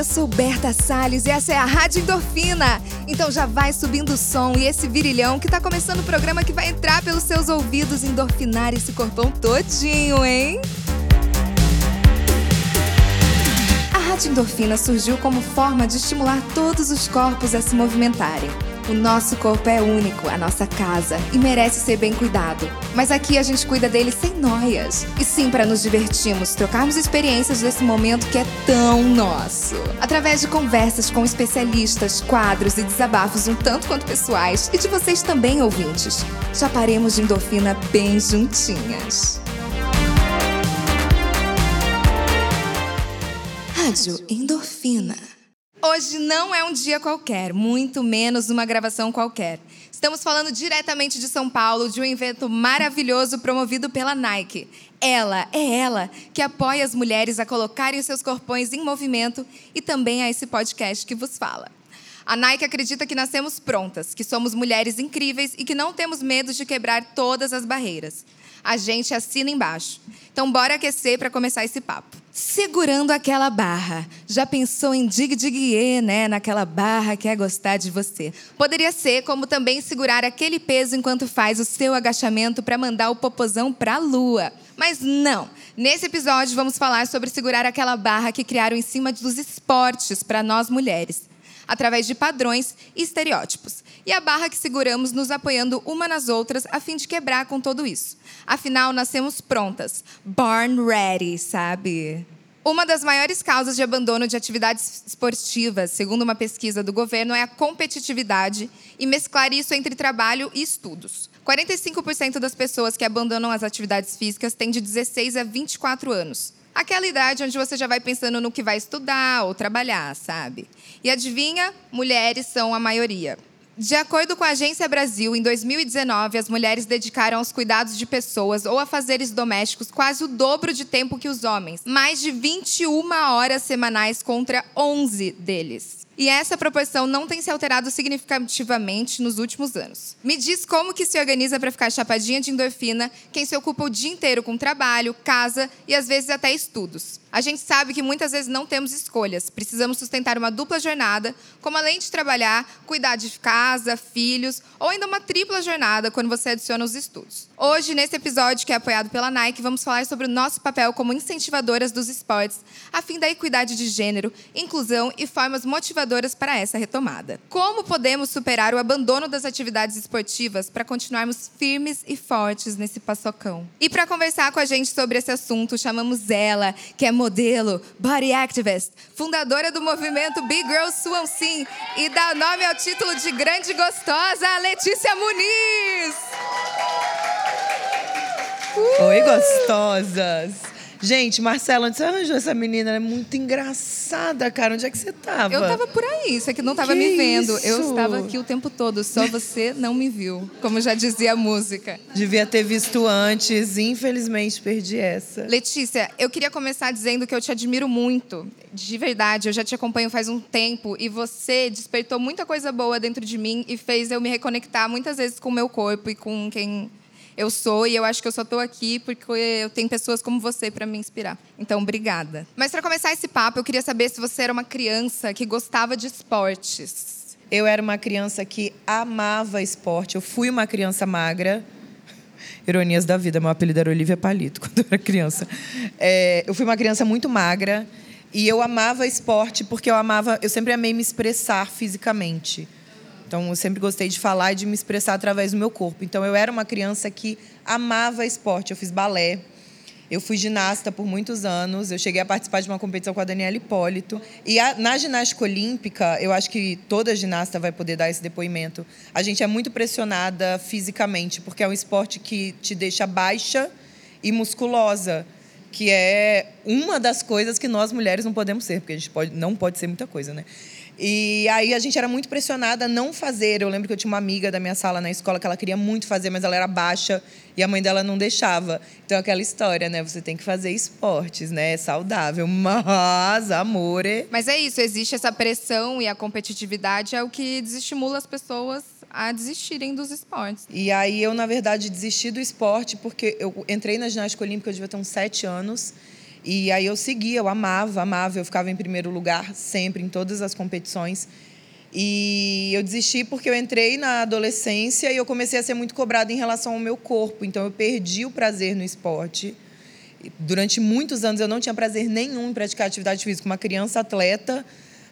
eu sou Berta Salles e essa é a Rádio Endorfina. Então já vai subindo o som e esse virilhão que tá começando o programa que vai entrar pelos seus ouvidos endorfinar esse corpão todinho, hein? A Rádio Endorfina surgiu como forma de estimular todos os corpos a se movimentarem. O nosso corpo é único, a nossa casa, e merece ser bem cuidado. Mas aqui a gente cuida dele sem noias. E sim, para nos divertirmos, trocarmos experiências desse momento que é tão nosso. Através de conversas com especialistas, quadros e desabafos um tanto quanto pessoais, e de vocês também, ouvintes. Já paremos de endorfina bem juntinhas. Rádio Endorfina. Hoje não é um dia qualquer, muito menos uma gravação qualquer. Estamos falando diretamente de São Paulo, de um evento maravilhoso promovido pela Nike. Ela, é ela, que apoia as mulheres a colocarem os seus corpões em movimento e também a esse podcast que vos fala. A Nike acredita que nascemos prontas, que somos mulheres incríveis e que não temos medo de quebrar todas as barreiras. A gente assina embaixo. Então, bora aquecer para começar esse papo. Segurando aquela barra. Já pensou em dig dig né? Naquela barra que é gostar de você. Poderia ser como também segurar aquele peso enquanto faz o seu agachamento para mandar o popozão para a lua. Mas não. Nesse episódio vamos falar sobre segurar aquela barra que criaram em cima dos esportes para nós mulheres através de padrões e estereótipos. E a barra que seguramos nos apoiando uma nas outras a fim de quebrar com tudo isso. Afinal, nascemos prontas, born ready, sabe? Uma das maiores causas de abandono de atividades esportivas, segundo uma pesquisa do governo, é a competitividade e mesclar isso entre trabalho e estudos. 45% das pessoas que abandonam as atividades físicas têm de 16 a 24 anos. Aquela idade onde você já vai pensando no que vai estudar ou trabalhar, sabe? E adivinha? Mulheres são a maioria. De acordo com a Agência Brasil, em 2019, as mulheres dedicaram aos cuidados de pessoas ou a fazeres domésticos quase o dobro de tempo que os homens, mais de 21 horas semanais contra 11 deles. E essa proporção não tem se alterado significativamente nos últimos anos. Me diz como que se organiza para ficar chapadinha de endorfina quem se ocupa o dia inteiro com trabalho, casa e às vezes até estudos. A gente sabe que muitas vezes não temos escolhas. Precisamos sustentar uma dupla jornada, como além de trabalhar, cuidar de casa, filhos, ou ainda uma tripla jornada quando você adiciona os estudos. Hoje, nesse episódio que é apoiado pela Nike, vamos falar sobre o nosso papel como incentivadoras dos esportes, a fim da equidade de gênero, inclusão e formas motivadoras para essa retomada. Como podemos superar o abandono das atividades esportivas para continuarmos firmes e fortes nesse paçocão? E para conversar com a gente sobre esse assunto, chamamos ela, que é modelo, body activist, fundadora do movimento Big Girl Suam Sim e dá nome ao título de grande gostosa, Letícia Muniz. Uh! Oi, gostosas! Gente, Marcela, onde você arranjou essa menina? Ela é muito engraçada, cara. Onde é que você tava? Eu tava por aí, você que não tava me vendo. Isso? Eu estava aqui o tempo todo, só você não me viu, como já dizia a música. Devia ter visto antes, infelizmente perdi essa. Letícia, eu queria começar dizendo que eu te admiro muito. De verdade, eu já te acompanho faz um tempo e você despertou muita coisa boa dentro de mim e fez eu me reconectar muitas vezes com o meu corpo e com quem eu sou e eu acho que eu só estou aqui porque eu tenho pessoas como você para me inspirar. Então, obrigada. Mas para começar esse papo, eu queria saber se você era uma criança que gostava de esportes. Eu era uma criança que amava esporte. Eu fui uma criança magra. Ironias da vida, meu apelido era Olivia Palito quando eu era criança. É, eu fui uma criança muito magra e eu amava esporte porque eu amava, eu sempre amei me expressar fisicamente. Então, eu sempre gostei de falar e de me expressar através do meu corpo. Então, eu era uma criança que amava esporte. Eu fiz balé, eu fui ginasta por muitos anos. Eu cheguei a participar de uma competição com a Daniela Hipólito. E a, na ginástica olímpica, eu acho que toda ginasta vai poder dar esse depoimento. A gente é muito pressionada fisicamente, porque é um esporte que te deixa baixa e musculosa, que é uma das coisas que nós mulheres não podemos ser, porque a gente pode, não pode ser muita coisa, né? E aí a gente era muito pressionada a não fazer. Eu lembro que eu tinha uma amiga da minha sala na escola que ela queria muito fazer, mas ela era baixa e a mãe dela não deixava. Então aquela história, né? Você tem que fazer esportes, né? É saudável, mas amore. Mas é isso, existe essa pressão e a competitividade é o que desestimula as pessoas a desistirem dos esportes. E aí eu, na verdade, desisti do esporte porque eu entrei na ginástica olímpica, eu devia ter uns sete anos. E aí eu seguia, eu amava, amava, eu ficava em primeiro lugar sempre em todas as competições. E eu desisti porque eu entrei na adolescência e eu comecei a ser muito cobrada em relação ao meu corpo. Então eu perdi o prazer no esporte. Durante muitos anos eu não tinha prazer nenhum em praticar atividade física. Uma criança atleta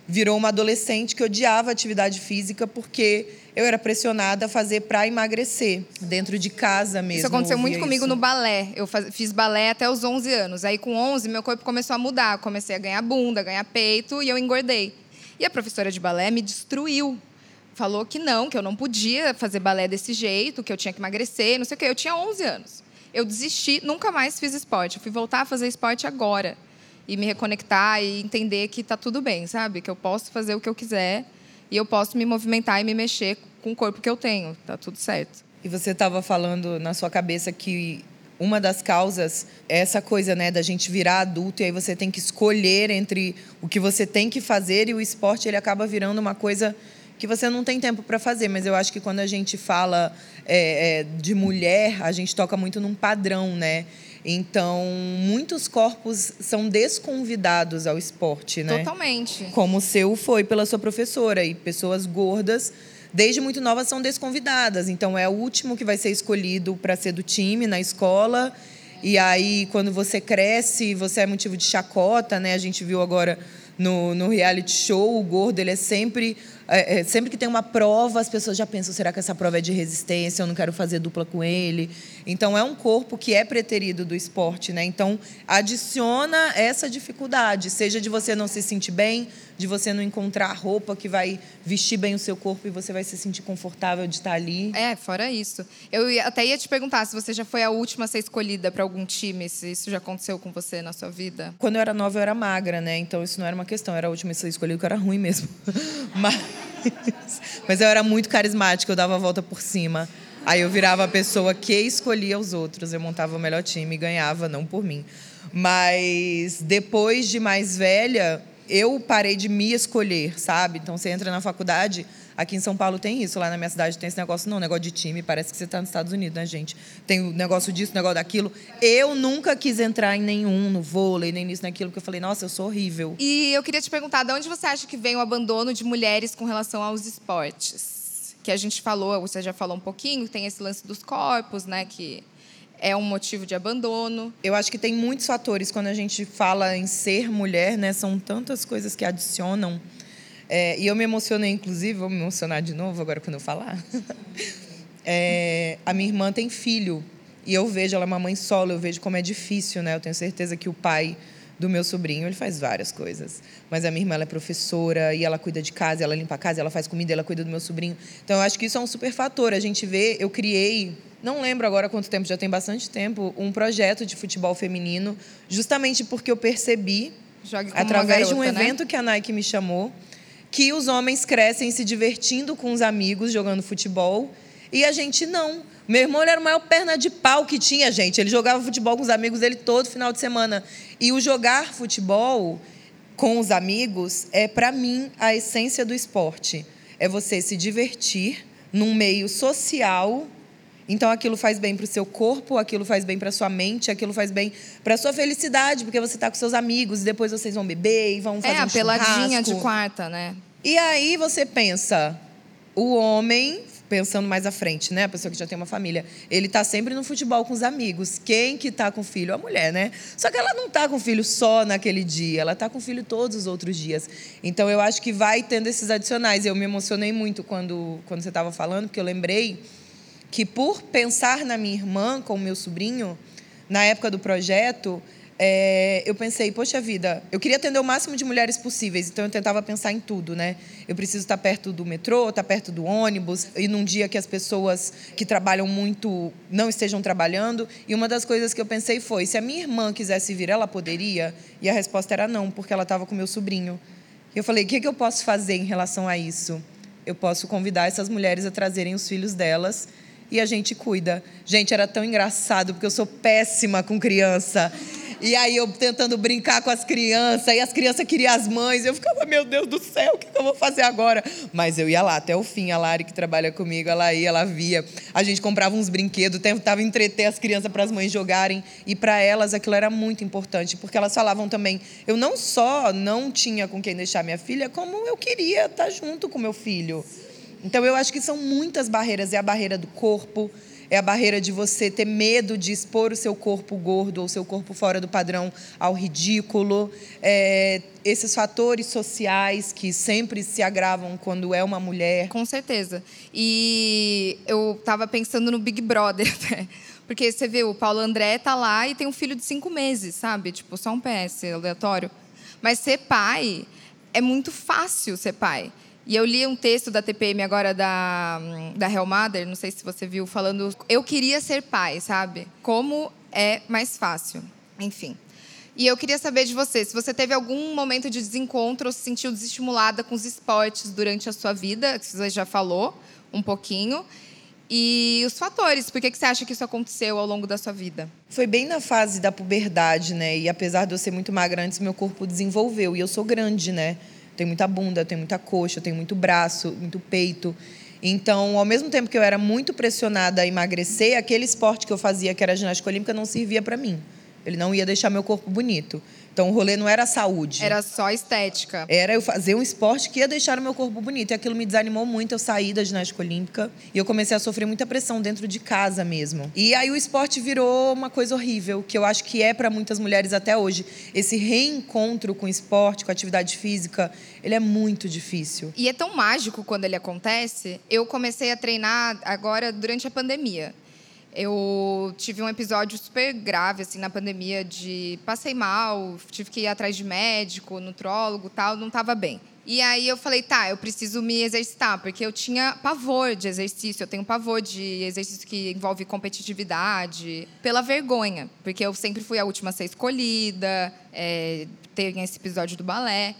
virou uma adolescente que odiava atividade física porque eu era pressionada a fazer para emagrecer, dentro de casa mesmo. Isso aconteceu muito comigo isso. no balé. Eu faz, fiz balé até os 11 anos. Aí com 11 meu corpo começou a mudar. comecei a ganhar bunda, ganhar peito e eu engordei. E a professora de balé me destruiu. Falou que não, que eu não podia fazer balé desse jeito, que eu tinha que emagrecer, não sei o quê. Eu tinha 11 anos. Eu desisti, nunca mais fiz esporte. Eu fui voltar a fazer esporte agora e me reconectar e entender que tá tudo bem, sabe? Que eu posso fazer o que eu quiser e eu posso me movimentar e me mexer com o corpo que eu tenho, tá tudo certo. E você estava falando na sua cabeça que uma das causas é essa coisa, né, da gente virar adulto e aí você tem que escolher entre o que você tem que fazer e o esporte ele acaba virando uma coisa que você não tem tempo para fazer. Mas eu acho que quando a gente fala é, é, de mulher, a gente toca muito num padrão, né? Então, muitos corpos são desconvidados ao esporte, né? Totalmente. Como o seu foi pela sua professora. E pessoas gordas, desde muito novas, são desconvidadas. Então, é o último que vai ser escolhido para ser do time na escola. E aí, quando você cresce, você é motivo de chacota, né? A gente viu agora no, no reality show, o gordo ele é sempre é, é, sempre que tem uma prova, as pessoas já pensam: será que essa prova é de resistência? Eu não quero fazer dupla com ele. Então, é um corpo que é preterido do esporte. Né? Então, adiciona essa dificuldade, seja de você não se sentir bem, de você não encontrar roupa que vai vestir bem o seu corpo e você vai se sentir confortável de estar ali. É, fora isso. Eu até ia te perguntar se você já foi a última a ser escolhida para algum time, se isso já aconteceu com você na sua vida. Quando eu era nova, eu era magra, né? Então, isso não era uma questão. Eu era a última a ser escolhida, porque eu era ruim mesmo. Mas. Mas eu era muito carismática, eu dava a volta por cima. Aí eu virava a pessoa que escolhia os outros. Eu montava o melhor time e ganhava, não por mim. Mas depois de mais velha, eu parei de me escolher, sabe? Então você entra na faculdade, aqui em São Paulo tem isso, lá na minha cidade tem esse negócio, não, negócio de time, parece que você está nos Estados Unidos, né, gente? Tem o negócio disso, negócio daquilo. Eu nunca quis entrar em nenhum, no vôlei, nem nisso, naquilo, porque eu falei, nossa, eu sou horrível. E eu queria te perguntar, de onde você acha que vem o abandono de mulheres com relação aos esportes? Que a gente falou, você já falou um pouquinho, tem esse lance dos corpos, né, que é um motivo de abandono. Eu acho que tem muitos fatores quando a gente fala em ser mulher, né? São tantas coisas que adicionam. É, e eu me emocionei, inclusive, vou me emocionar de novo agora quando eu falar. É, a minha irmã tem filho e eu vejo ela é uma mãe solo, eu vejo como é difícil, né? Eu tenho certeza que o pai do meu sobrinho, ele faz várias coisas. Mas a minha irmã é professora e ela cuida de casa, ela limpa a casa, ela faz comida, ela cuida do meu sobrinho. Então eu acho que isso é um super fator. A gente vê, eu criei não lembro agora quanto tempo, já tem bastante tempo, um projeto de futebol feminino, justamente porque eu percebi, através garota, de um né? evento né? que a Nike me chamou, que os homens crescem se divertindo com os amigos, jogando futebol, e a gente não. Meu irmão era o maior perna de pau que tinha, gente. Ele jogava futebol com os amigos dele todo final de semana. E o jogar futebol com os amigos é, para mim, a essência do esporte. É você se divertir num meio social então aquilo faz bem para o seu corpo, aquilo faz bem para sua mente, aquilo faz bem para sua felicidade, porque você está com seus amigos e depois vocês vão beber e vão fazer é, um a peladinha de quarta, né? E aí você pensa, o homem pensando mais à frente, né? A pessoa que já tem uma família. Ele está sempre no futebol com os amigos. Quem que está com filho? A mulher, né? Só que ela não está com filho só naquele dia, ela está com filho todos os outros dias. Então eu acho que vai tendo esses adicionais. Eu me emocionei muito quando, quando você estava falando, porque eu lembrei que por pensar na minha irmã com o meu sobrinho, na época do projeto, é, eu pensei, poxa vida, eu queria atender o máximo de mulheres possíveis, então eu tentava pensar em tudo, né? Eu preciso estar perto do metrô, estar perto do ônibus, e num dia que as pessoas que trabalham muito não estejam trabalhando. E uma das coisas que eu pensei foi: se a minha irmã quisesse vir, ela poderia? E a resposta era não, porque ela estava com meu sobrinho. E eu falei: o que, que eu posso fazer em relação a isso? Eu posso convidar essas mulheres a trazerem os filhos delas e a gente cuida. Gente, era tão engraçado, porque eu sou péssima com criança. E aí eu tentando brincar com as crianças, e as crianças queriam as mães. Eu ficava, meu Deus do céu, o que, eu vou fazer agora? Mas eu ia lá até o fim. A Lari, que trabalha comigo, ela ia, ela via. A gente comprava uns brinquedos, tentava entreter as crianças para as mães jogarem. E para elas aquilo era muito importante, porque elas falavam também: eu não só não tinha com quem deixar minha filha, como eu queria estar junto com meu filho. Então eu acho que são muitas barreiras. É a barreira do corpo, é a barreira de você ter medo de expor o seu corpo gordo ou o seu corpo fora do padrão ao ridículo. É, esses fatores sociais que sempre se agravam quando é uma mulher. Com certeza. E eu estava pensando no Big Brother? Porque você vê, o Paulo André tá lá e tem um filho de cinco meses, sabe? Tipo, só um PS aleatório. Mas ser pai é muito fácil ser pai. E eu li um texto da TPM agora da, da Hellmother, não sei se você viu, falando. Eu queria ser pai, sabe? Como é mais fácil. Enfim. E eu queria saber de você, se você teve algum momento de desencontro ou se sentiu desestimulada com os esportes durante a sua vida, que você já falou um pouquinho. E os fatores, por que, que você acha que isso aconteceu ao longo da sua vida? Foi bem na fase da puberdade, né? E apesar de eu ser muito magra antes, meu corpo desenvolveu. E eu sou grande, né? Tenho muita bunda, tenho muita coxa, tenho muito braço, muito peito. Então, ao mesmo tempo que eu era muito pressionada a emagrecer, aquele esporte que eu fazia, que era ginástica olímpica, não servia para mim. Ele não ia deixar meu corpo bonito. Então o rolê não era saúde. Era só estética. Era eu fazer um esporte que ia deixar o meu corpo bonito. E aquilo me desanimou muito. Eu saí da ginástica olímpica e eu comecei a sofrer muita pressão dentro de casa mesmo. E aí o esporte virou uma coisa horrível, que eu acho que é para muitas mulheres até hoje. Esse reencontro com o esporte, com a atividade física, ele é muito difícil. E é tão mágico quando ele acontece. Eu comecei a treinar agora durante a pandemia. Eu tive um episódio super grave assim na pandemia de passei mal, tive que ir atrás de médico, nutrólogo, tal, não estava bem. E aí eu falei, tá, eu preciso me exercitar, porque eu tinha pavor de exercício, eu tenho pavor de exercício que envolve competitividade, pela vergonha, porque eu sempre fui a última a ser escolhida, é, tem esse episódio do balé.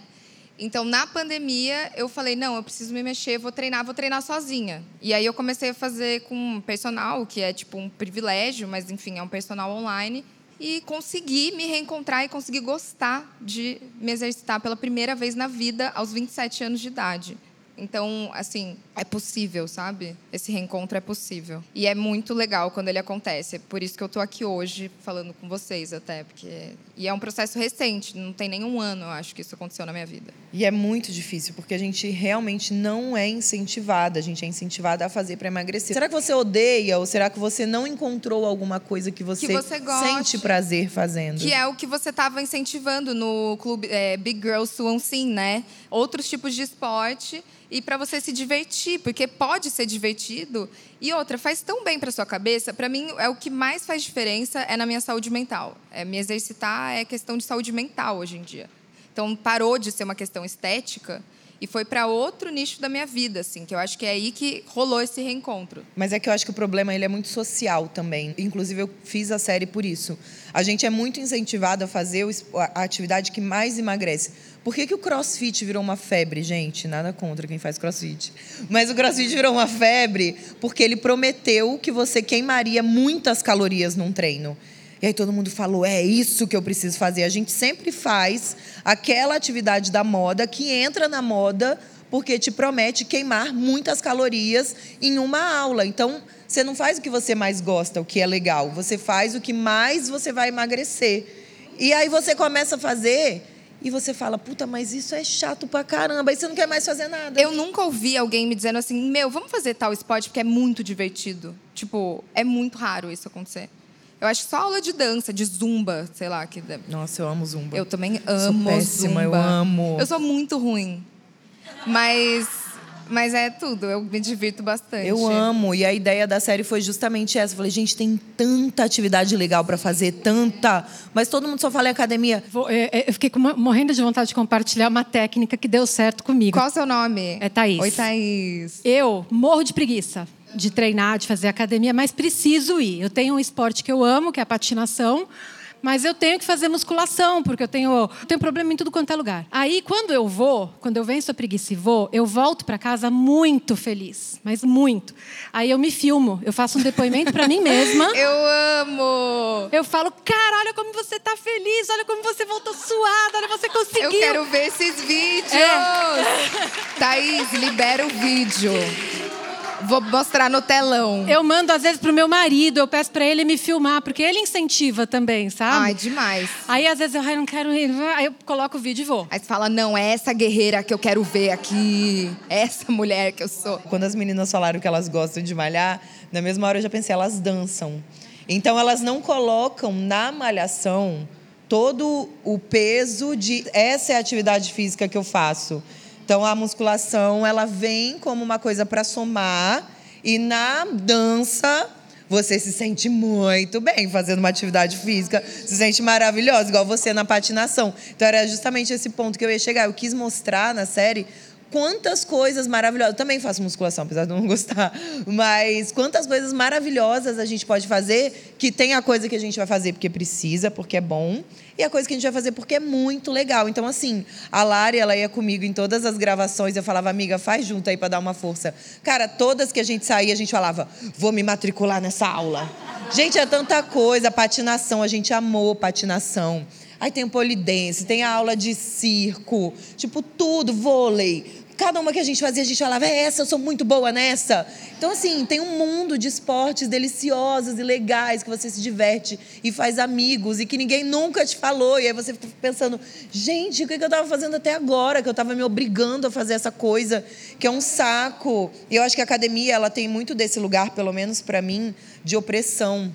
Então, na pandemia, eu falei: não, eu preciso me mexer, vou treinar, vou treinar sozinha. E aí eu comecei a fazer com personal, que é tipo um privilégio, mas enfim, é um personal online. E consegui me reencontrar e consegui gostar de me exercitar pela primeira vez na vida aos 27 anos de idade. Então, assim, é possível, sabe? Esse reencontro é possível. E é muito legal quando ele acontece. É por isso que eu estou aqui hoje falando com vocês até, porque e é um processo recente, não tem nenhum ano, eu acho que isso aconteceu na minha vida. E é muito difícil, porque a gente realmente não é incentivada, a gente é incentivada a fazer para emagrecer. Será que você odeia ou será que você não encontrou alguma coisa que você, que você sente prazer fazendo? Que é o que você estava incentivando no clube é, Big Girls Swan Sim, né? Outros tipos de esporte e para você se divertir, porque pode ser divertido. E outra, faz tão bem para sua cabeça. Para mim, é o que mais faz diferença é na minha saúde mental. É me exercitar é questão de saúde mental hoje em dia. Então parou de ser uma questão estética e foi para outro nicho da minha vida, assim, que eu acho que é aí que rolou esse reencontro. Mas é que eu acho que o problema ele é muito social também. Inclusive eu fiz a série por isso. A gente é muito incentivado a fazer a atividade que mais emagrece. Por que, que o crossfit virou uma febre, gente? Nada contra quem faz crossfit. Mas o crossfit virou uma febre porque ele prometeu que você queimaria muitas calorias num treino. E aí todo mundo falou: é isso que eu preciso fazer. A gente sempre faz aquela atividade da moda que entra na moda porque te promete queimar muitas calorias em uma aula. Então, você não faz o que você mais gosta, o que é legal. Você faz o que mais você vai emagrecer. E aí você começa a fazer e você fala, puta, mas isso é chato pra caramba. Aí você não quer mais fazer nada. Eu nunca ouvi alguém me dizendo assim, meu, vamos fazer tal esporte porque é muito divertido. Tipo, é muito raro isso acontecer. Eu acho que só aula de dança, de zumba, sei lá. Que... Nossa, eu amo zumba. Eu também amo sou péssima, zumba. Eu amo. Eu sou muito ruim. Mas, mas é tudo, eu me divirto bastante. Eu amo. E a ideia da série foi justamente essa. Eu falei, gente, tem tanta atividade legal para fazer, tanta. Mas todo mundo só fala em academia. Vou, é, é, eu fiquei uma, morrendo de vontade de compartilhar uma técnica que deu certo comigo. Qual o seu nome? É Thaís. Oi, Thaís. Eu morro de preguiça de treinar, de fazer academia, mas preciso ir. Eu tenho um esporte que eu amo, que é a patinação, Mas eu tenho que fazer musculação, porque eu tenho, eu tenho problema em tudo quanto é lugar. Aí, quando eu vou, quando eu venço a preguiça e vou, eu volto para casa muito feliz. Mas muito. Aí eu me filmo, eu faço um depoimento para mim mesma. Eu amo! Eu falo, cara, olha como você tá feliz, olha como você voltou suada, olha, você conseguiu. Eu quero ver esses vídeos! É. Thaís, libera o vídeo. Vou mostrar no telão. Eu mando às vezes pro meu marido, eu peço para ele me filmar, porque ele incentiva também, sabe? Ai, demais. Aí às vezes eu "Ai, não quero ir, aí eu coloco o vídeo e vou. Aí você fala, não, é essa guerreira que eu quero ver aqui. É essa mulher que eu sou. Quando as meninas falaram que elas gostam de malhar, na mesma hora eu já pensei, elas dançam. Então elas não colocam na malhação todo o peso de essa é a atividade física que eu faço. Então a musculação, ela vem como uma coisa para somar e na dança você se sente muito bem fazendo uma atividade física, se sente maravilhosa, igual você na patinação. Então era justamente esse ponto que eu ia chegar. Eu quis mostrar na série quantas coisas maravilhosas. Também faço musculação, apesar de não gostar. Mas quantas coisas maravilhosas a gente pode fazer, que tem a coisa que a gente vai fazer porque precisa, porque é bom, e a coisa que a gente vai fazer porque é muito legal. Então, assim, a Lari, ela ia comigo em todas as gravações, eu falava, amiga, faz junto aí para dar uma força. Cara, todas que a gente saía, a gente falava, vou me matricular nessa aula. Gente, é tanta coisa, patinação, a gente amou patinação. Aí tem o polidense, tem a aula de circo, tipo tudo, vôlei. Cada uma que a gente fazia, a gente falava, é essa, eu sou muito boa nessa. Então, assim, tem um mundo de esportes deliciosos e legais que você se diverte e faz amigos e que ninguém nunca te falou. E aí você fica pensando, gente, o que eu estava fazendo até agora? Que eu estava me obrigando a fazer essa coisa, que é um saco. E eu acho que a academia, ela tem muito desse lugar, pelo menos para mim, de opressão.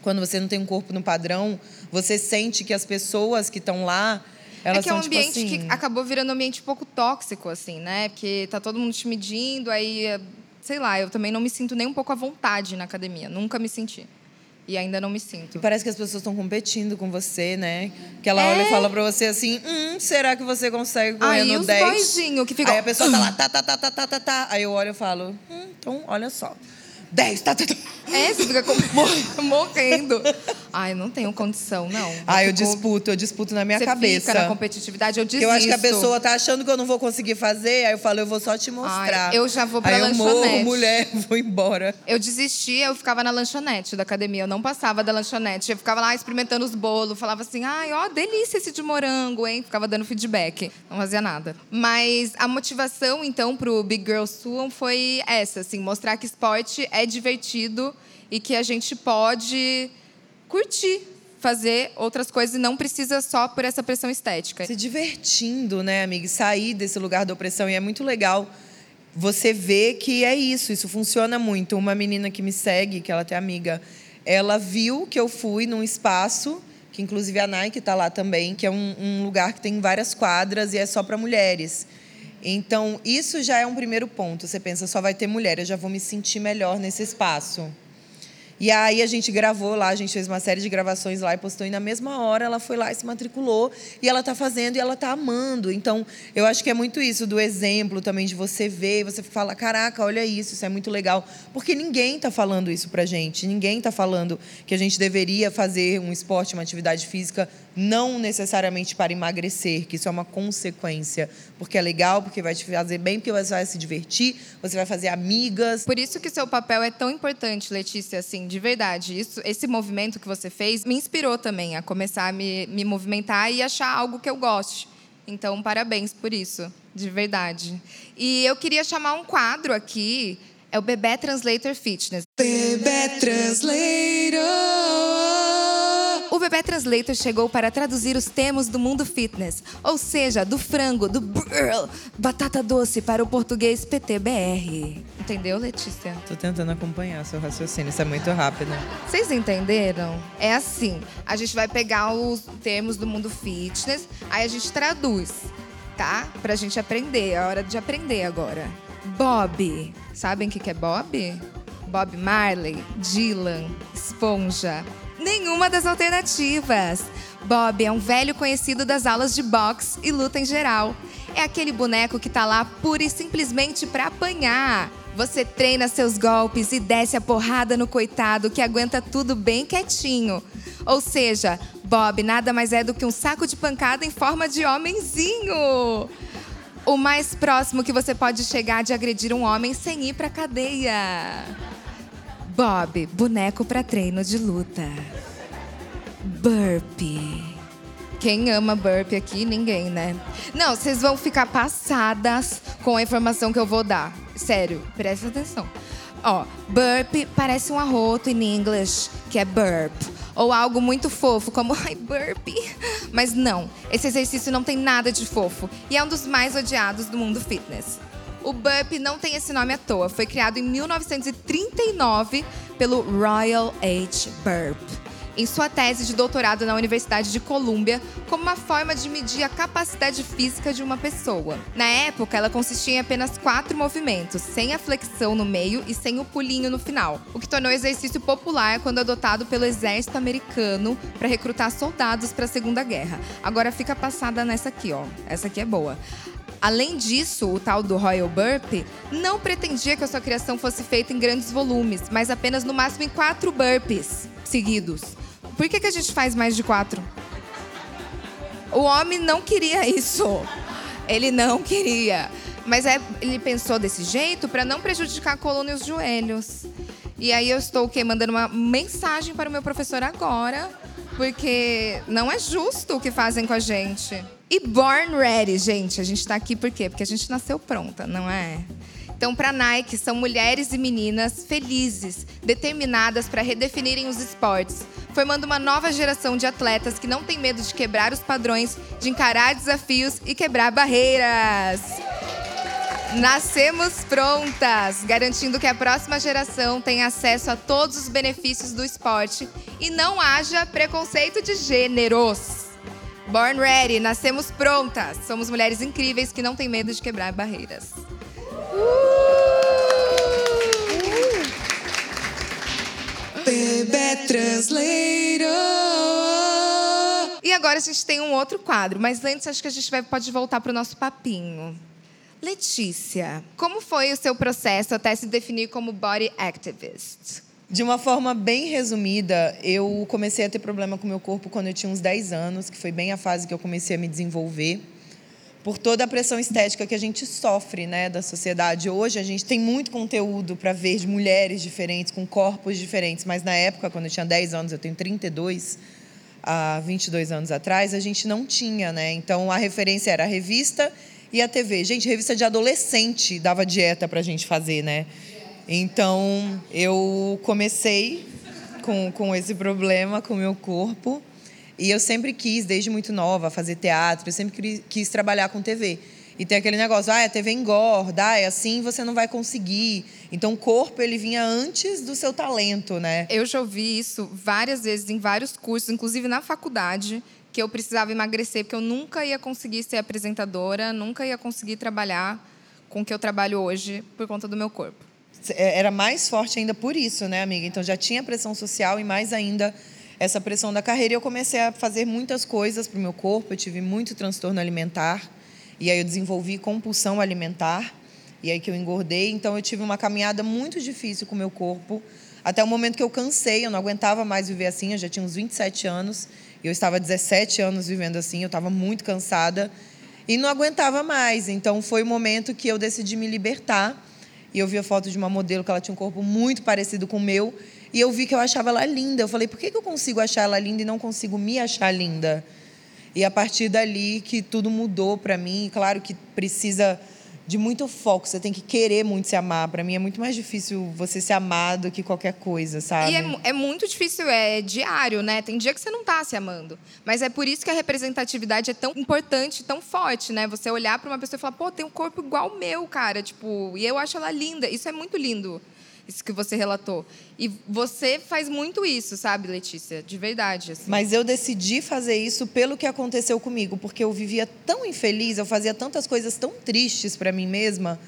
Quando você não tem um corpo no padrão, você sente que as pessoas que estão lá, elas é que é um são, tipo ambiente assim, que acabou virando um ambiente um pouco tóxico, assim, né? Porque tá todo mundo te medindo, aí, é, sei lá, eu também não me sinto nem um pouco à vontade na academia. Nunca me senti. E ainda não me sinto. E parece que as pessoas estão competindo com você, né? Que ela É. olha e fala pra você assim: hum, será que você consegue correr Aí no os 10? boyzinho que ficam- Aí a pessoa tá lá, tá, tá, tá, tá, tá, tá, tá. Aí eu olho e falo: hum, então olha só. 10, tá, tá, tá. É, você fica com- morrendo. Ai, não tenho condição, não. Ah, eu fico- disputo, eu disputo na minha Você cabeça. fica na competitividade, eu desisto. eu acho que a pessoa tá achando que eu não vou conseguir fazer, aí eu falo, eu vou só te mostrar. eu já vou pra aí eu lanchonete. morro, mulher, vou embora. Eu desistia, eu ficava na lanchonete da academia. Eu não passava da lanchonete. Eu ficava lá experimentando os bolos. Falava assim, ai, ó, delícia esse de morango, hein? Ficava dando feedback. Não fazia nada. Mas a motivação, então, pro Big Girls Suam foi essa, assim. Mostrar que esporte é divertido e que a gente pode curtir fazer outras coisas e não precisa só por essa pressão estética. Se divertindo, né, amiga? Sair desse lugar da opressão. E é muito legal você ver que é isso, isso funciona muito. Uma menina que me segue, que ela tem amiga, ela viu que eu fui num espaço, que inclusive a Nike está lá também, que é um, um lugar que tem várias quadras e é só para mulheres. Então, isso já é um primeiro ponto. Você pensa, só vai ter mulher, eu já vou me sentir melhor nesse espaço. E aí a gente gravou lá, a gente fez uma série de gravações lá e postou. E na mesma hora ela foi lá e se matriculou. E ela tá fazendo e ela tá amando. Então, eu acho que é muito isso do exemplo também de você ver e você fala: caraca, olha isso, isso é muito legal. Porque ninguém tá falando isso pra gente. Ninguém tá falando que a gente deveria fazer um esporte, uma atividade física, não necessariamente para emagrecer, que isso é uma consequência. Porque é legal, porque vai te fazer bem, porque você vai se divertir, você vai fazer amigas. Por isso que seu papel é tão importante, Letícia, assim, de verdade. Isso, esse movimento que você fez me inspirou também a começar a me, me movimentar e achar algo que eu goste. Então, parabéns por isso, de verdade. E eu queria chamar um quadro aqui, é o Bebê Translator Fitness. Bebê Translator. O Bebê Translator chegou para traduzir os termos do mundo fitness, ou seja, do frango, do brrr, batata doce para o português PTBR. Entendeu, Letícia? Tô tentando acompanhar seu raciocínio, isso é muito rápido. Vocês entenderam? É assim, a gente vai pegar os termos do mundo fitness, aí a gente traduz, tá? Pra gente aprender, é hora de aprender agora. Bob, sabem o que que é Bob? Bob Marley, Dylan, Esponja. Nenhuma das alternativas. Bob é um velho conhecido das aulas de boxe e luta em geral. É aquele boneco que tá lá pura e simplesmente pra apanhar. Você treina seus golpes e desce a porrada no coitado que aguenta tudo bem quietinho. Ou seja, Bob nada mais é do que um saco de pancada em forma de homenzinho. O mais próximo que você pode chegar de agredir um homem sem ir pra cadeia. Bob, boneco para treino de luta. Burpee. Quem ama burpee aqui? Ninguém, né? Não, vocês vão ficar passadas com a informação que eu vou dar. Sério, presta atenção. Ó, burp parece um arroto em inglês, que é burp. Ou algo muito fofo, como ai, burp. Mas não, esse exercício não tem nada de fofo e é um dos mais odiados do mundo fitness. O burp não tem esse nome à toa. Foi criado em 1939 pelo Royal H. Burp em sua tese de doutorado na Universidade de Colômbia como uma forma de medir a capacidade física de uma pessoa. Na época, ela consistia em apenas quatro movimentos, sem a flexão no meio e sem o pulinho no final, o que tornou o exercício popular quando adotado pelo exército americano para recrutar soldados para a Segunda Guerra. Agora fica passada nessa aqui, ó. Essa aqui é boa. Além disso, o tal do Royal Burp não pretendia que a sua criação fosse feita em grandes volumes, mas apenas no máximo em quatro burpees seguidos. Por que, que a gente faz mais de quatro? O homem não queria isso. Ele não queria. Mas é, ele pensou desse jeito para não prejudicar a coluna e os joelhos. E aí eu estou o quê? mandando uma mensagem para o meu professor agora, porque não é justo o que fazem com a gente. E born ready, gente. A gente está aqui por quê? Porque a gente nasceu pronta, não é? Então, para a Nike, são mulheres e meninas felizes, determinadas para redefinirem os esportes, formando uma nova geração de atletas que não tem medo de quebrar os padrões, de encarar desafios e quebrar barreiras. Nascemos prontas, garantindo que a próxima geração tenha acesso a todos os benefícios do esporte e não haja preconceito de gêneros. Born Ready, nascemos prontas. Somos mulheres incríveis que não têm medo de quebrar barreiras. Bebê Translator. E agora a gente tem um outro quadro, mas antes acho que a gente vai, pode voltar para o nosso papinho. Letícia, como foi o seu processo até se definir como body activist? De uma forma bem resumida, eu comecei a ter problema com o meu corpo quando eu tinha uns 10 anos, que foi bem a fase que eu comecei a me desenvolver por toda a pressão estética que a gente sofre né, da sociedade. Hoje a gente tem muito conteúdo para ver de mulheres diferentes, com corpos diferentes, mas na época, quando eu tinha 10 anos, eu tenho 32, há 22 anos atrás, a gente não tinha. Né? Então a referência era a revista e a TV. Gente, revista de adolescente dava dieta para a gente fazer, né? Então eu comecei com, com esse problema com o meu corpo. E eu sempre quis, desde muito nova, fazer teatro, eu sempre quis trabalhar com TV. E tem aquele negócio, ah, a TV engorda, ah, é assim você não vai conseguir. Então o corpo ele vinha antes do seu talento, né? Eu já ouvi isso várias vezes em vários cursos, inclusive na faculdade, que eu precisava emagrecer porque eu nunca ia conseguir ser apresentadora, nunca ia conseguir trabalhar com o que eu trabalho hoje por conta do meu corpo. É, era mais forte ainda por isso, né, amiga? Então já tinha pressão social e mais ainda essa pressão da carreira e eu comecei a fazer muitas coisas para o meu corpo. Eu tive muito transtorno alimentar e aí eu desenvolvi compulsão alimentar e aí que eu engordei. Então eu tive uma caminhada muito difícil com o meu corpo até o momento que eu cansei. Eu não aguentava mais viver assim. Eu já tinha uns 27 anos e eu estava 17 anos vivendo assim. Eu estava muito cansada e não aguentava mais. Então foi o momento que eu decidi me libertar. E eu vi a foto de uma modelo que ela tinha um corpo muito parecido com o meu e eu vi que eu achava ela linda. Eu falei, por que, que eu consigo achar ela linda e não consigo me achar linda? E a partir dali que tudo mudou para mim. Claro que precisa de muito foco, você tem que querer muito se amar. Para mim é muito mais difícil você ser amado que qualquer coisa, sabe? E é, é, muito difícil, é diário, né? Tem dia que você não tá se amando. Mas é por isso que a representatividade é tão importante, tão forte, né? Você olhar para uma pessoa e falar, pô, tem um corpo igual o meu, cara. Tipo, e eu acho ela linda. Isso é muito lindo isso que você relatou. E você faz muito isso, sabe, Letícia? De verdade. Assim. Mas eu decidi fazer isso pelo que aconteceu comigo, porque eu vivia tão infeliz, eu fazia tantas coisas tão tristes para mim mesma,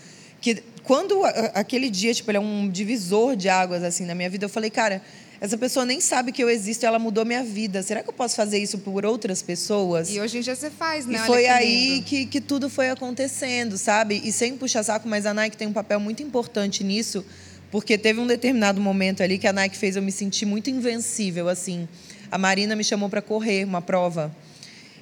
que quando aquele dia, tipo, ele é um divisor de águas assim na minha vida, eu falei, cara, essa pessoa nem sabe que eu existo, ela mudou minha vida. Será que eu posso fazer isso por outras pessoas? E hoje em dia você faz, né? E foi que aí que, que tudo foi acontecendo, sabe? E sem puxar saco, mas a Nike tem um papel muito importante nisso, porque teve um determinado momento ali que a Nike fez eu me sentir muito invencível, assim. a Marina me chamou para correr uma prova.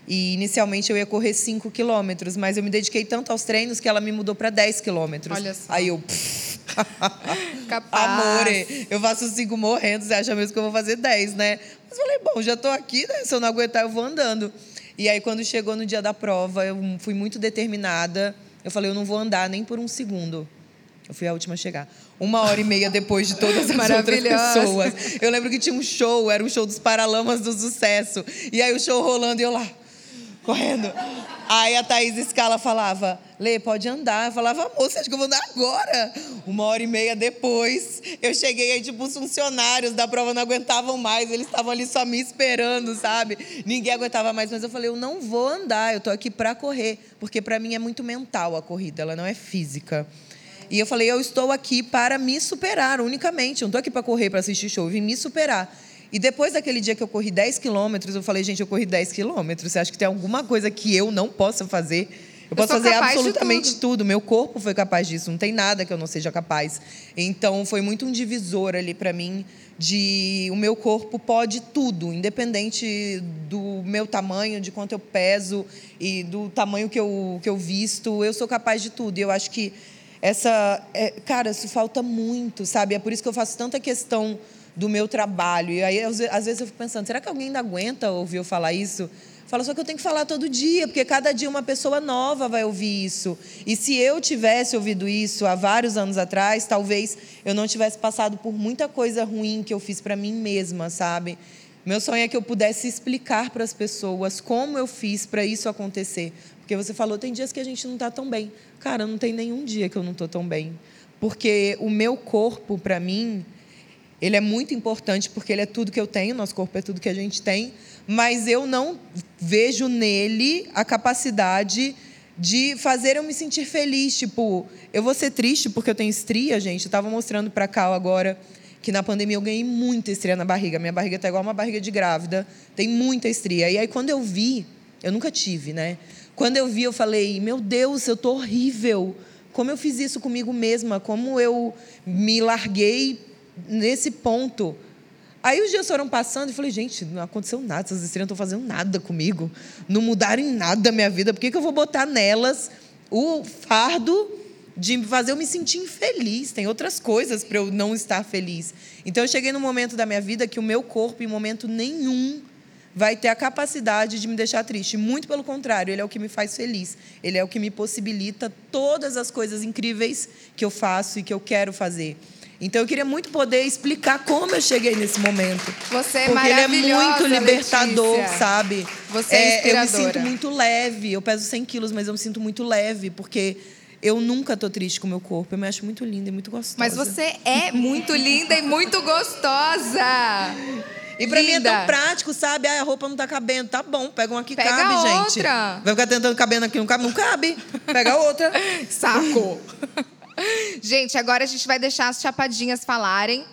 E inicialmente eu ia correr 5 quilômetros, mas eu me dediquei tanto aos treinos que ela me mudou para 10 quilômetros. Olha só. Aí eu. Capaz. Amore, eu faço 5 morrendo, você acha mesmo que eu vou fazer 10, né? Mas falei, bom, já tô aqui, né? Se eu não aguentar, eu vou andando. E aí, quando chegou no dia da prova, eu fui muito determinada. Eu falei, eu não vou andar nem por um segundo. Eu fui a última a chegar. Uma hora e meia depois de todas as outras pessoas. Eu lembro que tinha um show, era um show dos Paralamas do Sucesso. E aí o show rolando e eu lá, correndo. Aí a Thaís Scala falava, Lê, pode andar. Eu falava, você acha que eu vou andar agora? Uma hora e meia depois, eu cheguei aí, tipo, os funcionários da prova não aguentavam mais. Eles estavam ali só me esperando, sabe? Ninguém aguentava mais. Mas eu falei, eu não vou andar, eu tô aqui pra correr. Porque pra mim é muito mental a corrida, ela não é física. E eu falei, eu estou aqui para me superar unicamente. Eu não estou aqui para correr, para assistir show, eu vim me superar. E depois daquele dia que eu corri 10 quilômetros, eu falei, gente, eu corri 10 quilômetros. Você acha que tem alguma coisa que eu não possa fazer? Eu posso sou fazer absolutamente tudo. tudo. Meu corpo foi capaz disso. Não tem nada que eu não seja capaz. Então, foi muito um divisor ali para mim de o meu corpo pode tudo, independente do meu tamanho, de quanto eu peso e do tamanho que eu, que eu visto. Eu sou capaz de tudo. E eu acho que essa é, cara isso falta muito sabe? É por isso que eu faço tanta questão do meu trabalho. E aí às ve- às vezes eu fico pensando será que alguém ainda aguenta ouvir eu falar isso? Fala só que eu tenho que falar todo dia porque cada dia uma pessoa nova vai ouvir isso. E se eu tivesse ouvido isso há vários anos atrás talvez eu não tivesse passado por muita coisa ruim que eu fiz para mim mesma sabe? Meu sonho é que eu pudesse explicar para as pessoas como eu fiz para isso acontecer. Porque você falou, tem dias que a gente não está tão bem. Cara, não tem nenhum dia que eu não estou tão bem. Porque o meu corpo, para mim, ele é muito importante porque ele é tudo que eu tenho, nosso corpo é tudo que a gente tem, mas eu não vejo nele a capacidade de fazer eu me sentir feliz. Tipo, eu vou ser triste porque eu tenho estria, gente. Eu estava mostrando para Cal agora que na pandemia eu ganhei muita estria na barriga. Minha barriga tá igual uma barriga de grávida, tem muita estria. E aí quando eu vi, eu nunca tive, né? Quando eu vi, eu falei: "Meu Deus, eu tô horrível. Como eu fiz isso comigo mesma? Como eu me larguei nesse ponto?" Aí os dias foram passando e falei, gente, não aconteceu nada, essas estrelas não estão fazendo nada comigo, não mudaram em nada a minha vida, por que, que eu vou botar nelas o fardo de fazer eu me sentir infeliz? Tem outras coisas para eu não estar feliz. Então eu cheguei num momento da minha vida que o meu corpo, em momento nenhum, vai ter a capacidade de me deixar triste. Muito pelo contrário, ele é o que me faz feliz. Ele é o que me possibilita todas as coisas incríveis que eu faço e que eu quero fazer. Então eu queria muito poder explicar como eu cheguei nesse momento. Você é Porque ele é muito libertador, Letícia. sabe? Você é Eu me sinto muito leve. Eu peso 100 quilos, mas eu me sinto muito leve, porque eu nunca tô triste com o meu corpo. Eu me acho muito linda e muito gostosa. Mas você é muito linda e muito gostosa. E pra mim é Linda. tão prático, sabe? Ah, a roupa não tá cabendo. Tá bom, pega uma que Pega cabe, gente. outra. Vai ficar tentando cabendo aqui, não cabe? Não cabe. Pega outra. Saco. gente, agora a gente vai deixar as chapadinhas falarem,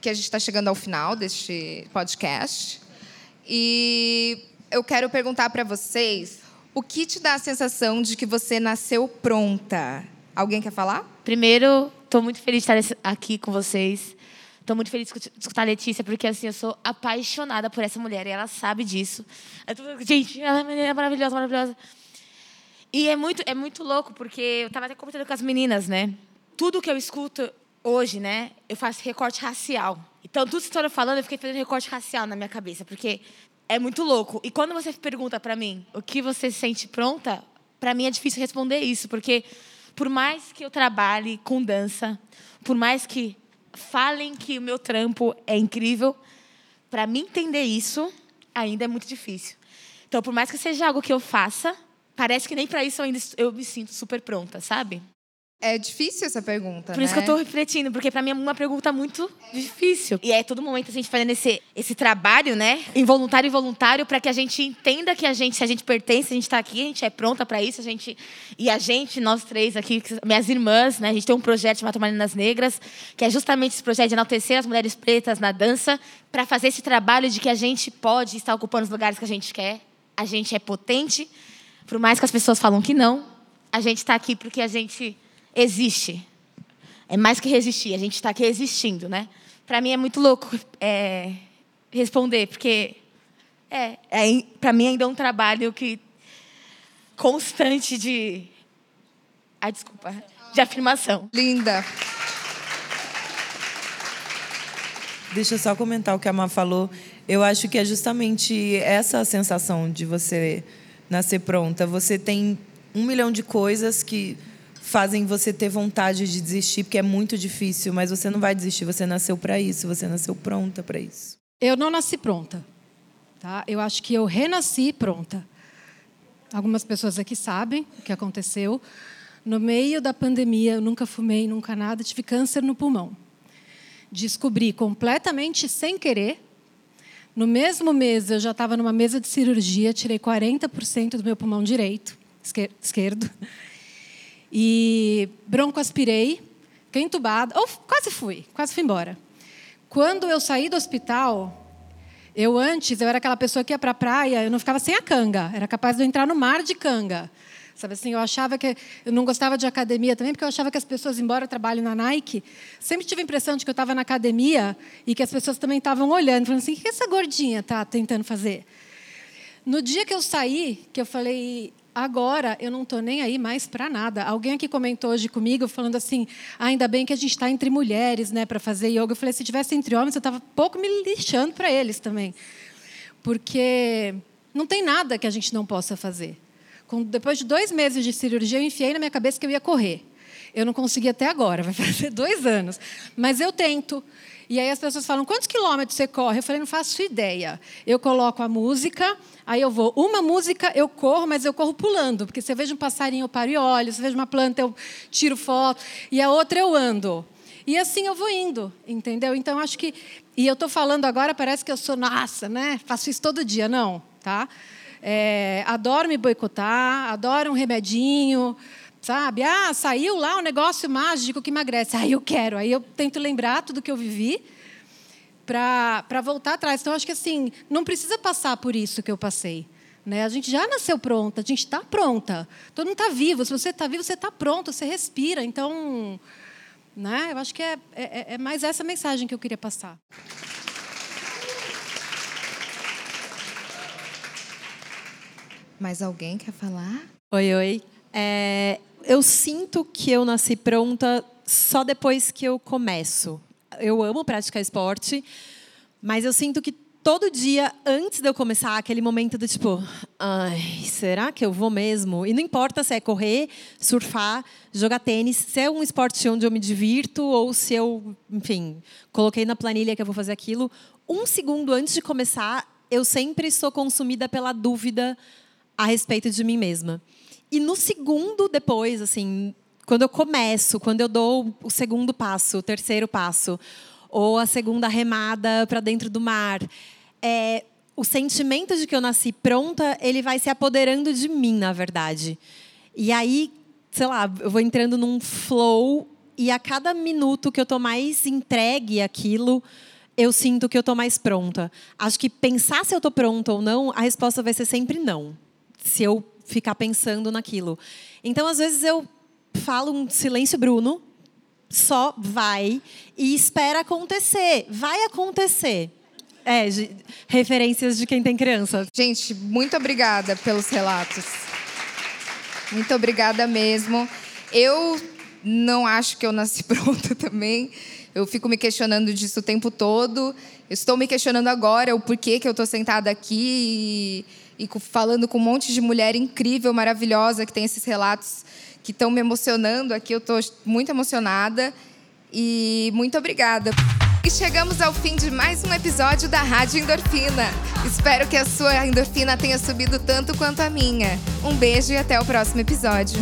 que a gente está chegando ao final deste podcast. E eu quero perguntar para vocês o que te dá a sensação de que você nasceu pronta? Alguém quer falar? Primeiro, estou muito feliz de estar aqui com vocês. Estou muito feliz de escut- de escutar a Letícia, porque assim, eu sou apaixonada por essa mulher e ela sabe disso. Tô- gente, ela é maravilhosa, maravilhosa. E é muito, é muito louco, porque eu estava até comentando com as meninas, né? Tudo que eu escuto hoje, né? Eu faço recorte racial. Então, tudo que estava falando, eu fiquei fazendo recorte racial na minha cabeça, porque é muito louco. E quando você pergunta para mim o que você se sente pronta, para mim é difícil responder isso, porque por mais que eu trabalhe com dança, por mais que falem que o meu trampo é incrível, para mim entender isso ainda é muito difícil. Então, por mais que seja algo que eu faça, parece que nem para isso eu ainda eu me sinto super pronta, sabe? É difícil essa pergunta, Por né? isso que eu tô refletindo, porque para mim é uma pergunta muito difícil. E é todo momento a gente fazendo esse, esse trabalho, né? Involuntário e voluntário, para que a gente entenda que a gente, se a gente pertence, a gente tá aqui, a gente é pronta para isso, a gente. E a gente, nós três aqui, minhas irmãs, né? A gente tem um projeto chamado Meninas Negras, que é justamente esse projeto de enaltecer as mulheres pretas na dança, para fazer esse trabalho de que a gente pode estar ocupando os lugares que a gente quer, a gente é potente, por mais que as pessoas falam que não, a gente está aqui porque a gente existe. É mais que resistir, a gente está aqui existindo, né? Para mim é muito louco é, responder, porque É, é para mim ainda é um trabalho que constante de Ai, desculpa, de afirmação. Linda. Deixa eu só comentar o que a Má falou. Eu acho que é justamente essa sensação de você nascer pronta. Você tem um milhão de coisas que fazem você ter vontade de desistir, porque é muito difícil, mas você não vai desistir, você nasceu para isso, você nasceu pronta para isso. Eu não nasci pronta. Tá? Eu acho que eu renasci pronta. Algumas pessoas aqui sabem o que aconteceu. No meio da pandemia, eu nunca fumei, nunca nada, tive câncer no pulmão. Descobri completamente sem querer. No mesmo mês, eu já estava numa mesa de cirurgia, tirei 40% do meu pulmão direito, esquerdo. E broncoaspirei, fiquei entubada, ou quase fui, quase fui embora. Quando eu saí do hospital, eu antes, eu era aquela pessoa que ia para a praia, eu não ficava sem a canga, era capaz de eu entrar no mar de canga. Sabe assim, eu achava que eu não gostava de academia também, porque eu achava que as pessoas, embora eu trabalhe na Nike, sempre tive a impressão de que eu estava na academia e que as pessoas também estavam olhando, falando assim: "O que essa gordinha está tentando fazer?" No dia que eu saí, que eu falei, agora eu não estou nem aí mais para nada. Alguém aqui comentou hoje comigo, falando assim: ah, ainda bem que a gente está entre mulheres né, para fazer yoga. Eu falei: se tivesse entre homens, eu estava pouco me lixando para eles também. Porque não tem nada que a gente não possa fazer. Depois de dois meses de cirurgia, eu enfiei na minha cabeça que eu ia correr. Eu não consegui até agora, vai fazer dois anos. Mas eu tento. E aí as pessoas falam: quantos quilômetros você corre? Eu falei: não faço ideia. Eu coloco a música, aí eu vou. Uma música eu corro, mas eu corro pulando, porque você veja um passarinho, eu paro e olho. Você veja uma planta, eu tiro foto. E a outra eu ando. E assim eu vou indo, entendeu? Então acho que. E eu estou falando agora, parece que eu sou, nossa, né? Faço isso todo dia. Não, tá? É, adoro me boicotar, adoro um remedinho, sabe? Ah, saiu lá um negócio mágico que emagrece. Aí ah, eu quero. Aí eu tento lembrar tudo que eu vivi para voltar atrás. Então, acho que assim, não precisa passar por isso que eu passei. Né? A gente já nasceu pronta, a gente está pronta. Todo mundo está vivo. Se você está vivo, você está pronto, você respira. Então, né? eu acho que é, é, é mais essa mensagem que eu queria passar. Mais alguém quer falar? Oi, oi. É, eu sinto que eu nasci pronta só depois que eu começo. Eu amo praticar esporte, mas eu sinto que todo dia, antes de eu começar, aquele momento do tipo, ai, será que eu vou mesmo? E não importa se é correr, surfar, jogar tênis, se é um esporte onde eu me divirto ou se eu, enfim, coloquei na planilha que eu vou fazer aquilo. Um segundo antes de começar, eu sempre sou consumida pela dúvida a respeito de mim mesma. E no segundo depois, assim, quando eu começo, quando eu dou o segundo passo, o terceiro passo, ou a segunda remada para dentro do mar, é, o sentimento de que eu nasci pronta, ele vai se apoderando de mim, na verdade. E aí, sei lá, eu vou entrando num flow e a cada minuto que eu tô mais entregue àquilo, eu sinto que eu tô mais pronta. Acho que pensar se eu tô pronta ou não, a resposta vai ser sempre não se eu ficar pensando naquilo. Então, às vezes, eu falo um silêncio Bruno, só vai e espera acontecer. Vai acontecer. É, de, referências de quem tem criança. Gente, muito obrigada pelos relatos. Muito obrigada mesmo. Eu não acho que eu nasci pronta também. Eu fico me questionando disso o tempo todo. Estou me questionando agora o porquê que eu estou sentada aqui. E e falando com um monte de mulher incrível, maravilhosa, que tem esses relatos que estão me emocionando aqui. Eu estou muito emocionada e muito obrigada. E chegamos ao fim de mais um episódio da Rádio Endorfina. Espero que a sua endorfina tenha subido tanto quanto a minha. Um beijo e até o próximo episódio.